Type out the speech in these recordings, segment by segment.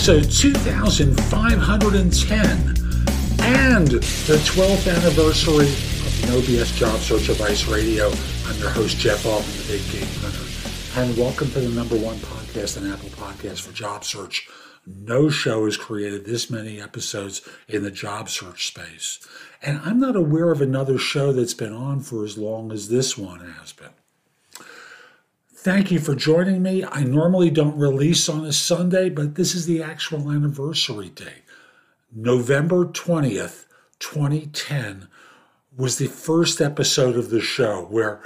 episode 2510 and the 12th anniversary of No BS Job Search Advice Radio. I'm your host, Jeff Altman, the Big Game Hunter, and welcome to the number one podcast on Apple Podcasts for job search. No show has created this many episodes in the job search space. And I'm not aware of another show that's been on for as long as this one has been. Thank you for joining me. I normally don't release on a Sunday, but this is the actual anniversary day. November 20th, 2010 was the first episode of the show where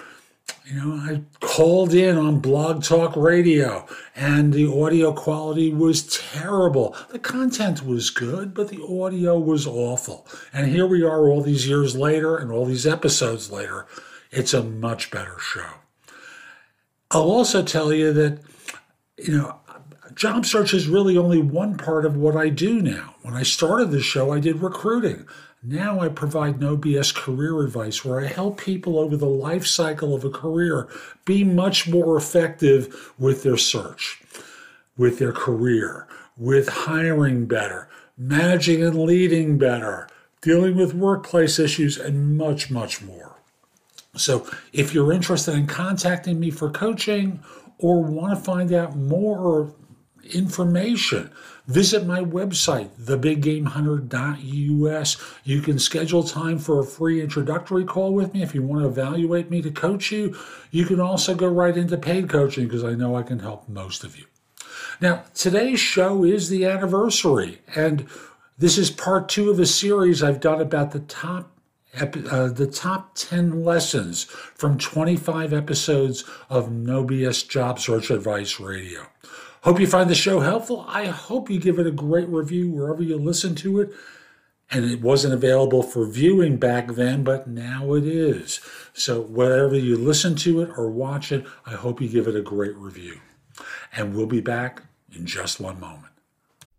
you know, I called in on Blog Talk Radio and the audio quality was terrible. The content was good, but the audio was awful. And here we are all these years later and all these episodes later. It's a much better show. I'll also tell you that, you know, job search is really only one part of what I do now. When I started the show, I did recruiting. Now I provide no BS career advice where I help people over the life cycle of a career be much more effective with their search, with their career, with hiring better, managing and leading better, dealing with workplace issues, and much, much more. So if you're interested in contacting me for coaching or want to find out more information, visit my website, thebiggamehunter.us. You can schedule time for a free introductory call with me if you want to evaluate me to coach you. You can also go right into paid coaching because I know I can help most of you. Now, today's show is the anniversary, and this is part two of a series I've done about the top uh, the top 10 lessons from 25 episodes of No BS Job Search Advice Radio. Hope you find the show helpful. I hope you give it a great review wherever you listen to it. And it wasn't available for viewing back then, but now it is. So, wherever you listen to it or watch it, I hope you give it a great review. And we'll be back in just one moment.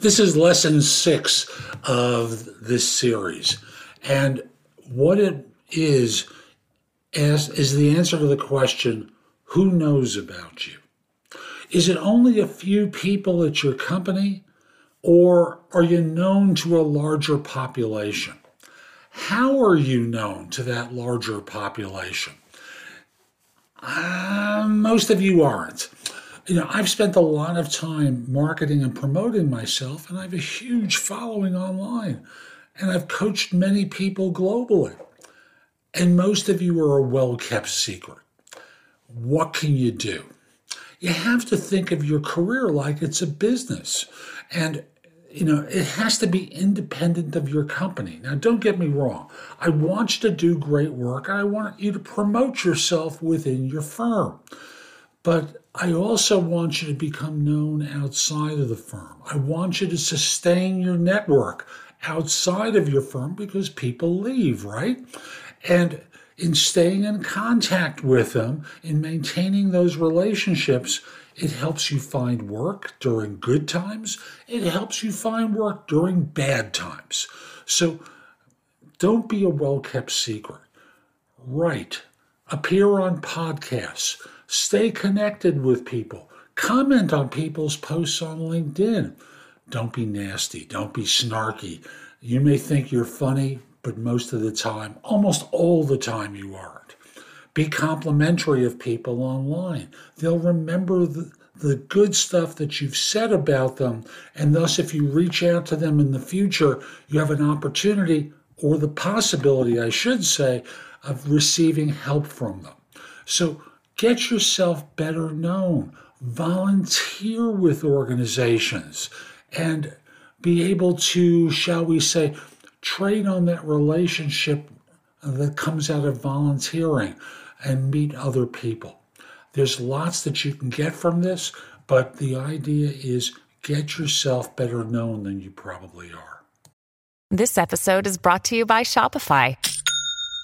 This is lesson six of this series. And what it is, is, the answer to the question, who knows about you? Is it only a few people at your company, or are you known to a larger population? How are you known to that larger population? Uh, most of you aren't you know, I've spent a lot of time marketing and promoting myself, and I have a huge following online. And I've coached many people globally. And most of you are a well kept secret. What can you do? You have to think of your career like it's a business. And you know, it has to be independent of your company. Now, don't get me wrong. I want you to do great work and I want you to promote yourself within your firm. But I also want you to become known outside of the firm. I want you to sustain your network outside of your firm because people leave, right? And in staying in contact with them, in maintaining those relationships, it helps you find work during good times. It helps you find work during bad times. So don't be a well kept secret. Write, appear on podcasts Stay connected with people. Comment on people's posts on LinkedIn. Don't be nasty. Don't be snarky. You may think you're funny, but most of the time, almost all the time, you aren't. Be complimentary of people online. They'll remember the, the good stuff that you've said about them, and thus, if you reach out to them in the future, you have an opportunity or the possibility, I should say, of receiving help from them. So Get yourself better known. Volunteer with organizations and be able to, shall we say, trade on that relationship that comes out of volunteering and meet other people. There's lots that you can get from this, but the idea is get yourself better known than you probably are. This episode is brought to you by Shopify.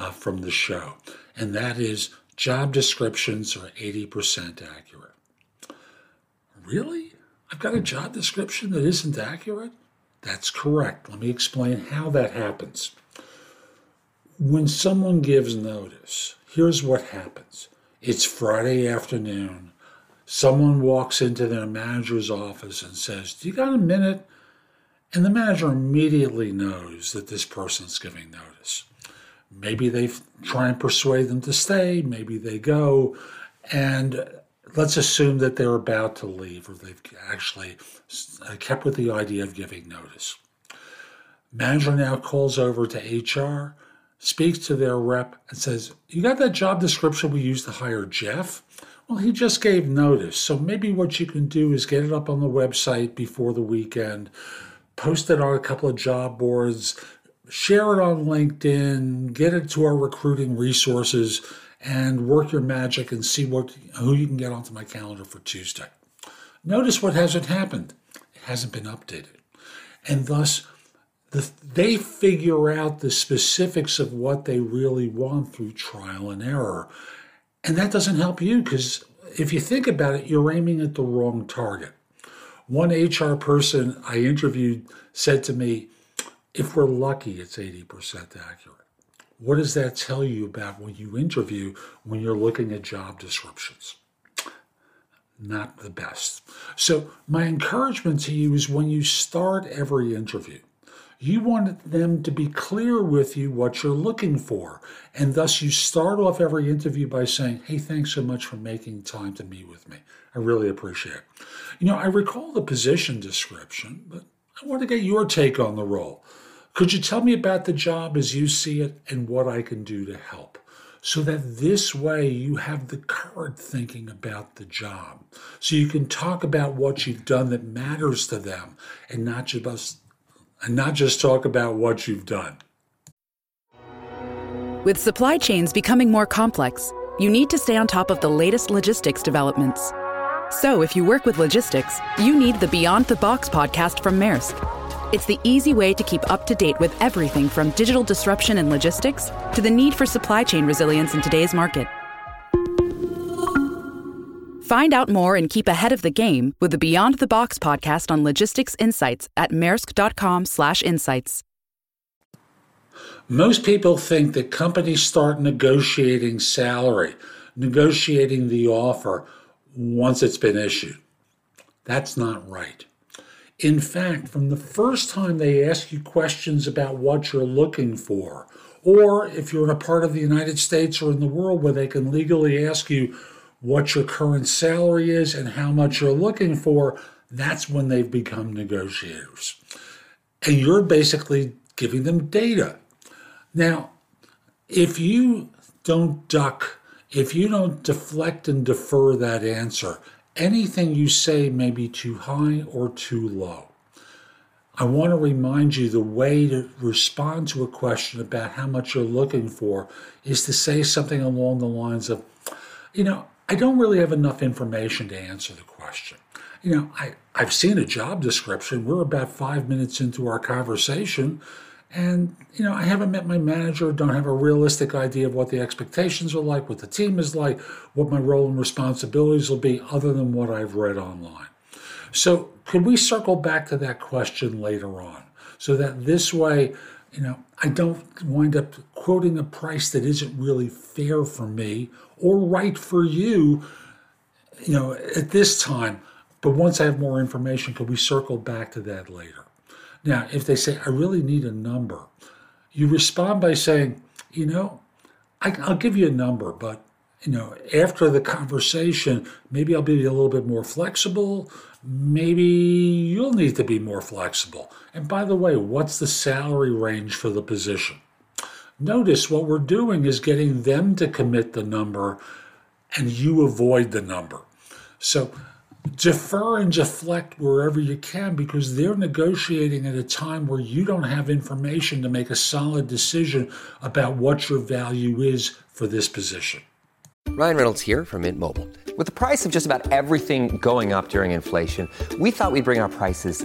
uh, from the show, and that is job descriptions are 80% accurate. Really? I've got a job description that isn't accurate? That's correct. Let me explain how that happens. When someone gives notice, here's what happens it's Friday afternoon. Someone walks into their manager's office and says, Do you got a minute? And the manager immediately knows that this person's giving notice. Maybe they try and persuade them to stay, maybe they go, and let's assume that they're about to leave or they've actually uh, kept with the idea of giving notice. Manager now calls over to HR, speaks to their rep, and says, You got that job description we used to hire Jeff? Well, he just gave notice. So maybe what you can do is get it up on the website before the weekend, post it on a couple of job boards, share it on LinkedIn, get it to our recruiting resources, and work your magic and see what who you can get onto my calendar for Tuesday. Notice what hasn't happened. It hasn't been updated. And thus the, they figure out the specifics of what they really want through trial and error. And that doesn't help you because if you think about it, you're aiming at the wrong target. One HR person I interviewed said to me, if we're lucky, it's 80% accurate. What does that tell you about when you interview when you're looking at job descriptions? Not the best. So, my encouragement to you is when you start every interview, you want them to be clear with you what you're looking for. And thus, you start off every interview by saying, Hey, thanks so much for making time to meet with me. I really appreciate it. You know, I recall the position description, but I want to get your take on the role. Could you tell me about the job as you see it and what I can do to help? So that this way you have the current thinking about the job. So you can talk about what you've done that matters to them and not just and not just talk about what you've done. With supply chains becoming more complex, you need to stay on top of the latest logistics developments. So if you work with logistics, you need the Beyond the Box podcast from Maersk. It's the easy way to keep up to date with everything from digital disruption in logistics to the need for supply chain resilience in today's market. Find out more and keep ahead of the game with the Beyond the Box podcast on logistics insights at maersk.com/insights. Most people think that companies start negotiating salary, negotiating the offer once it's been issued. That's not right. In fact, from the first time they ask you questions about what you're looking for, or if you're in a part of the United States or in the world where they can legally ask you what your current salary is and how much you're looking for, that's when they've become negotiators. And you're basically giving them data. Now, if you don't duck, if you don't deflect and defer that answer, anything you say may be too high or too low. I want to remind you the way to respond to a question about how much you're looking for is to say something along the lines of, you know, I don't really have enough information to answer the question. You know, I, I've seen a job description. We're about five minutes into our conversation. And, you know, I haven't met my manager, don't have a realistic idea of what the expectations are like, what the team is like, what my role and responsibilities will be, other than what I've read online. So, could we circle back to that question later on so that this way, you know, I don't wind up quoting a price that isn't really fair for me or right for you, you know, at this time. But once I have more information, could we circle back to that later? Now, if they say, I really need a number, you respond by saying, you know, I, will give you a number, but you know, after the conversation, maybe I'll be a little bit more flexible. Maybe you'll need to be more flexible. And by the way, what's the salary range for the position? Notice what we're doing is getting them to commit the number and you avoid the number. So defer and deflect wherever you can because they're negotiating at a time where you don't have information to make a solid decision about what your value is for this position. Ryan Reynolds here from Mint Mobile. With the price of just about everything going up during inflation, we thought we'd bring our prices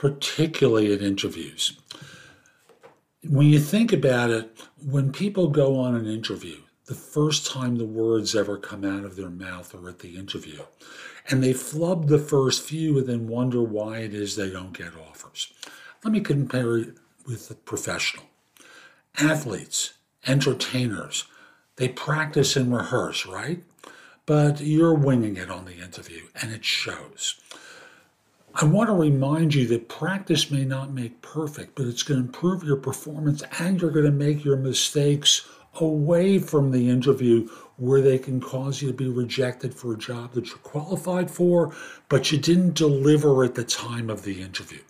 particularly at interviews. When you think about it, when people go on an interview, the first time the words ever come out of their mouth are at the interview. And they flub the first few and then wonder why it is they don't get offers. Let me compare it with the professional. Athletes, entertainers, they practice and rehearse, right? But you're winging it on the interview and it shows. I want to remind you that practice may not make perfect, but it's going to improve your performance and you're going to make your mistakes away from the interview where they can cause you to be rejected for a job that you're qualified for, but you didn't deliver at the time of the interview.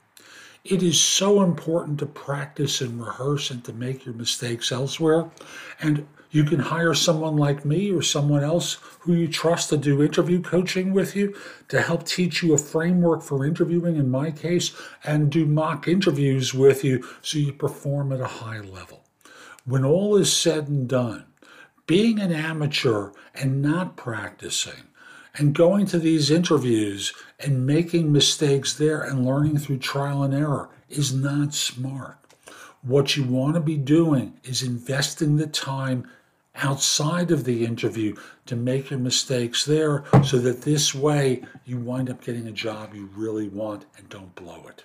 It is so important to practice and rehearse and to make your mistakes elsewhere. And you can hire someone like me or someone else who you trust to do interview coaching with you to help teach you a framework for interviewing, in my case, and do mock interviews with you so you perform at a high level. When all is said and done, being an amateur and not practicing and going to these interviews and making mistakes there and learning through trial and error is not smart. What you want to be doing is investing the time outside of the interview to make your mistakes there so that this way you wind up getting a job you really want and don't blow it.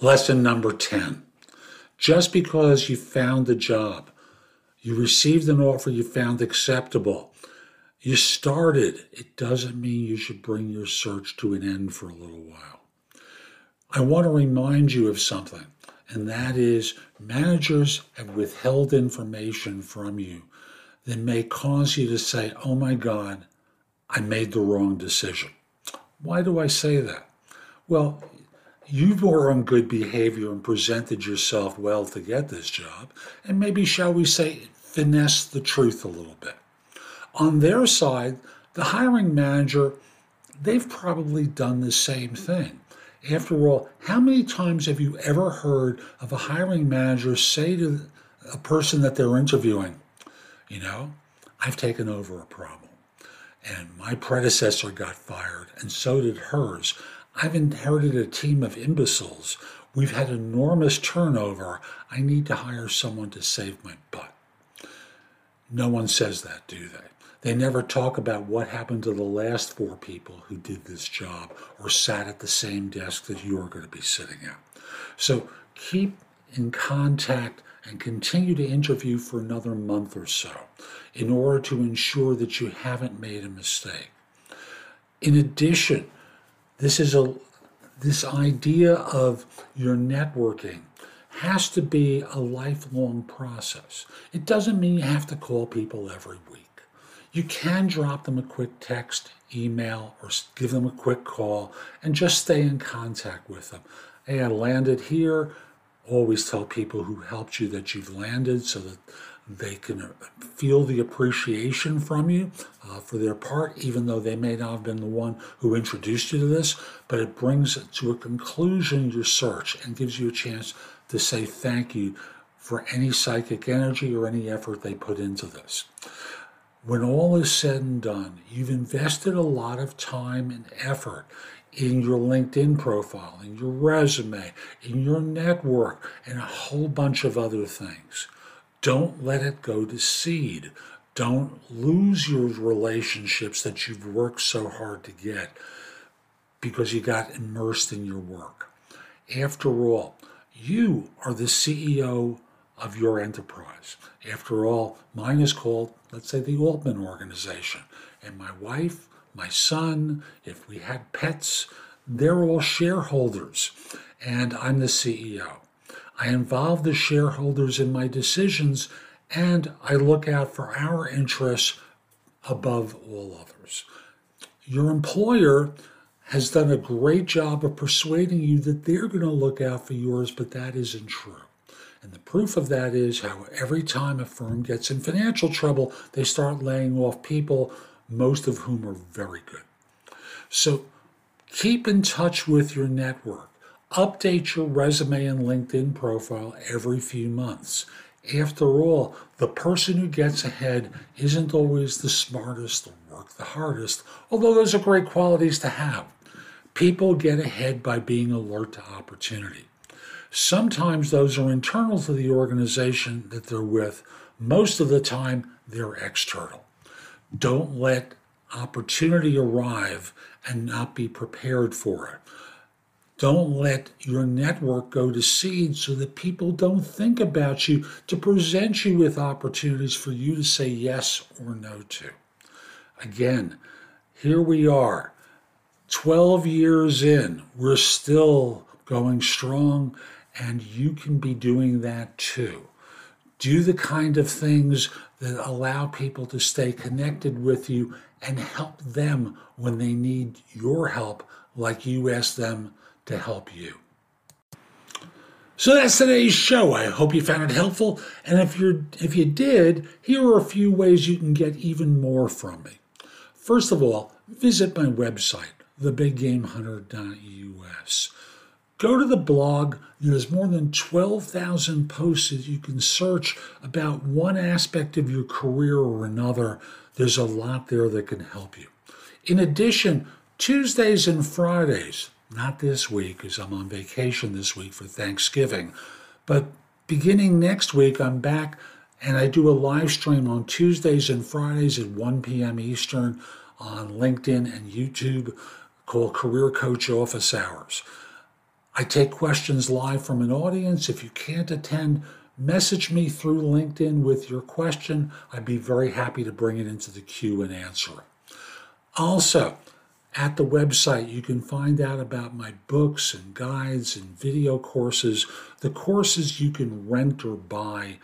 Lesson number 10 just because you found a job, you received an offer you found acceptable, you started, it doesn't mean you should bring your search to an end for a little while. I want to remind you of something, and that is managers have withheld information from you that may cause you to say, oh my God, I made the wrong decision. Why do I say that? Well, you were on good behavior and presented yourself well to get this job, and maybe, shall we say, finesse the truth a little bit. On their side, the hiring manager, they've probably done the same thing. After all, how many times have you ever heard of a hiring manager say to a person that they're interviewing, you know, I've taken over a problem, and my predecessor got fired, and so did hers. I've inherited a team of imbeciles. We've had enormous turnover. I need to hire someone to save my butt. No one says that, do they? They never talk about what happened to the last four people who did this job or sat at the same desk that you are going to be sitting at. So keep in contact and continue to interview for another month or so in order to ensure that you haven't made a mistake. In addition, this is a this idea of your networking has to be a lifelong process. It doesn't mean you have to call people every week. You can drop them a quick text, email, or give them a quick call and just stay in contact with them. Hey, I landed here. Always tell people who helped you that you've landed so that They can feel the appreciation from you uh, for their part, even though they may not have been the one who introduced you to this, but it brings to a conclusion your search and gives you a chance to say thank you for any psychic energy or any effort they put into this. When all is said and done, you've invested a lot of time and effort in your LinkedIn profile, in your resume, in your network, and a whole bunch of other things. Don't let it go to seed. Don't lose your relationships that you've worked so hard to get because you got immersed in your work. After all, you are the CEO of your enterprise. After all, mine is called, let's say, the Altman Organization. And my wife, my son, if we had pets, they're all shareholders. And I'm the CEO. I involve the shareholders in my decisions and I look out for our interests above all others. Your employer has done a great job of persuading you that they're going to look out for yours, but that isn't true. And the proof of that is how every time a firm gets in financial trouble, they start laying off people, most of whom are very good. So keep in touch with your network. Update your resume and LinkedIn profile every few months. After all, the person who gets ahead isn't always the smartest or work the hardest, although those are great qualities to have. People get ahead by being alert to opportunity. Sometimes those are internal to the organization that they're with. Most of the time, they're external. Don't let opportunity arrive and not be prepared for it. Don't let your network go to seed so that people don't think about you to present you with opportunities for you to say yes or no to. Again, here we are, 12 years in, we're still going strong, and you can be doing that too. Do the kind of things that allow people to stay connected with you and help them when they need your help, like you ask them to help you. So that's today's show. I hope you found it helpful. And if you if you did, here are a few ways you can get even more from me. First of all, visit my website, thebiggamehunter.us. Go to the blog. There's more than 12,000 posts that you can search about one aspect of your career or another. There's a lot there that can help you. In addition, Tuesdays and Fridays, not this week because I'm on vacation this week for Thanksgiving, but beginning next week, I'm back and I do a live stream on Tuesdays and Fridays at 1 p.m. Eastern on LinkedIn and YouTube called Career Coach Office Hours. I take questions live from an audience. If you can't attend, message me through LinkedIn with your question. I'd be very happy to bring it into the queue and answer it. Also, at the website, you can find out about my books and guides and video courses, the courses you can rent or buy.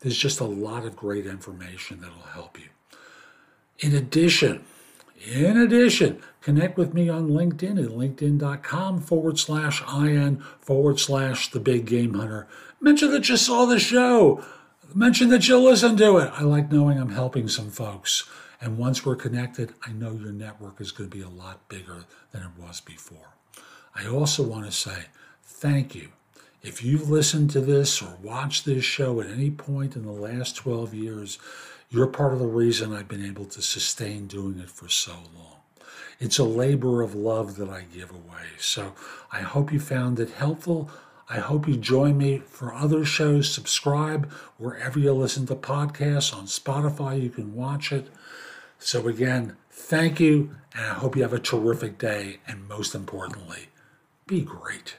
There's just a lot of great information that'll help you. In addition, in addition, connect with me on LinkedIn at linkedin.com forward slash IN forward slash the big game hunter. Mention that you saw the show. Mention that you listened to it. I like knowing I'm helping some folks. And once we're connected, I know your network is going to be a lot bigger than it was before. I also want to say thank you. If you've listened to this or watched this show at any point in the last 12 years, you're part of the reason I've been able to sustain doing it for so long. It's a labor of love that I give away. So I hope you found it helpful. I hope you join me for other shows. Subscribe wherever you listen to podcasts. On Spotify, you can watch it. So, again, thank you, and I hope you have a terrific day. And most importantly, be great.